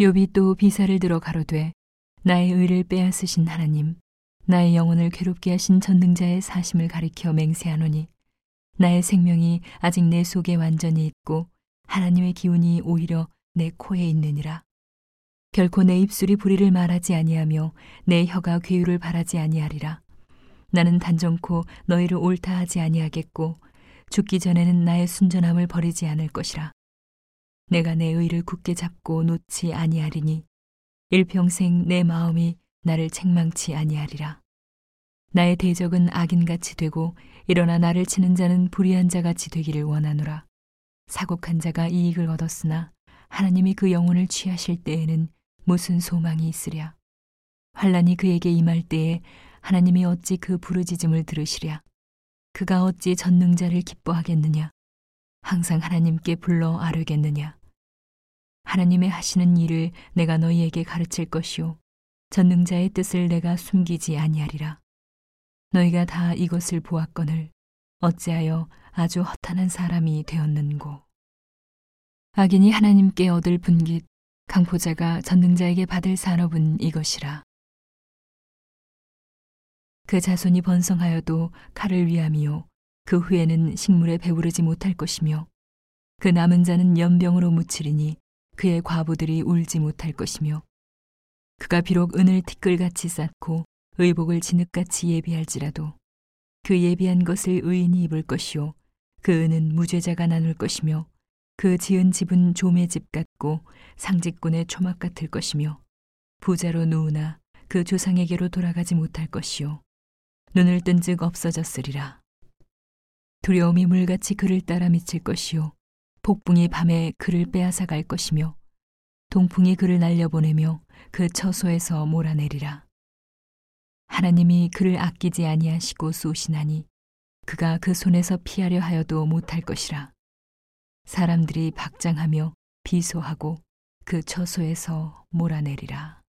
욥이 또 비사를 들어 가로되 나의 의를 빼앗으신 하나님 나의 영혼을 괴롭게 하신 전능자의 사심을 가리켜 맹세하노니 나의 생명이 아직 내 속에 완전히 있고 하나님의 기운이 오히려 내 코에 있느니라. 결코 내 입술이 불의를 말하지 아니하며 내 혀가 괴유를 바라지 아니하리라. 나는 단정코 너희를 옳다 하지 아니하겠고 죽기 전에는 나의 순전함을 버리지 않을 것이라 내가 내 의를 굳게 잡고 놓지 아니하리니 일평생 내 마음이 나를 책망치 아니하리라. 나의 대적은 악인같이 되고 일어나 나를 치는 자는 불의한 자같이 되기를 원하노라. 사곡한 자가 이익을 얻었으나 하나님이 그 영혼을 취하실 때에는 무슨 소망이 있으랴. 환란이 그에게 임할 때에 하나님이 어찌 그 부르짖음을 들으시랴. 그가 어찌 전능자를 기뻐하겠느냐. 항상 하나님께 불러 아뢰겠느냐. 하나님의 하시는 일을 내가 너희에게 가르칠 것이요 전능자의 뜻을 내가 숨기지 아니하리라. 너희가 다 이것을 보았거늘 어찌하여 아주 허탄한 사람이 되었는고. 악인이 하나님께 얻을 분깃 강포자가 전능자에게 받을 산업은 이것이라. 그 자손이 번성하여도 칼을 위함이요 그 후에는 식물에 배부르지 못할 것이며 그 남은 자는 연병으로 묻히리니 그의 과부들이 울지 못할 것이며 그가 비록 은을 티끌같이 쌓고 의복을 진흙같이 예비할지라도 그 예비한 것을 의인이 입을 것이요 그 은은 무죄자가 나눌 것이며 그 지은 집은 조매 집 같고 상직꾼의 초막 같을 것이며 부자로 누우나 그 조상에게로 돌아가지 못할 것이요 눈을 뜬즉 없어졌으리라. 두려움이 물같이 그를 따라 미칠 것이요 폭풍이 밤에 그를 빼앗아 갈 것이며 동풍이 그를 날려보내며 그 처소에서 몰아내리라. 하나님이 그를 아끼지 아니하시고 쏘시나니 그가 그 손에서 피하려 하여도 못할 것이라. 사람들이 박장하며 비소하고 그 처소에서 몰아내리라.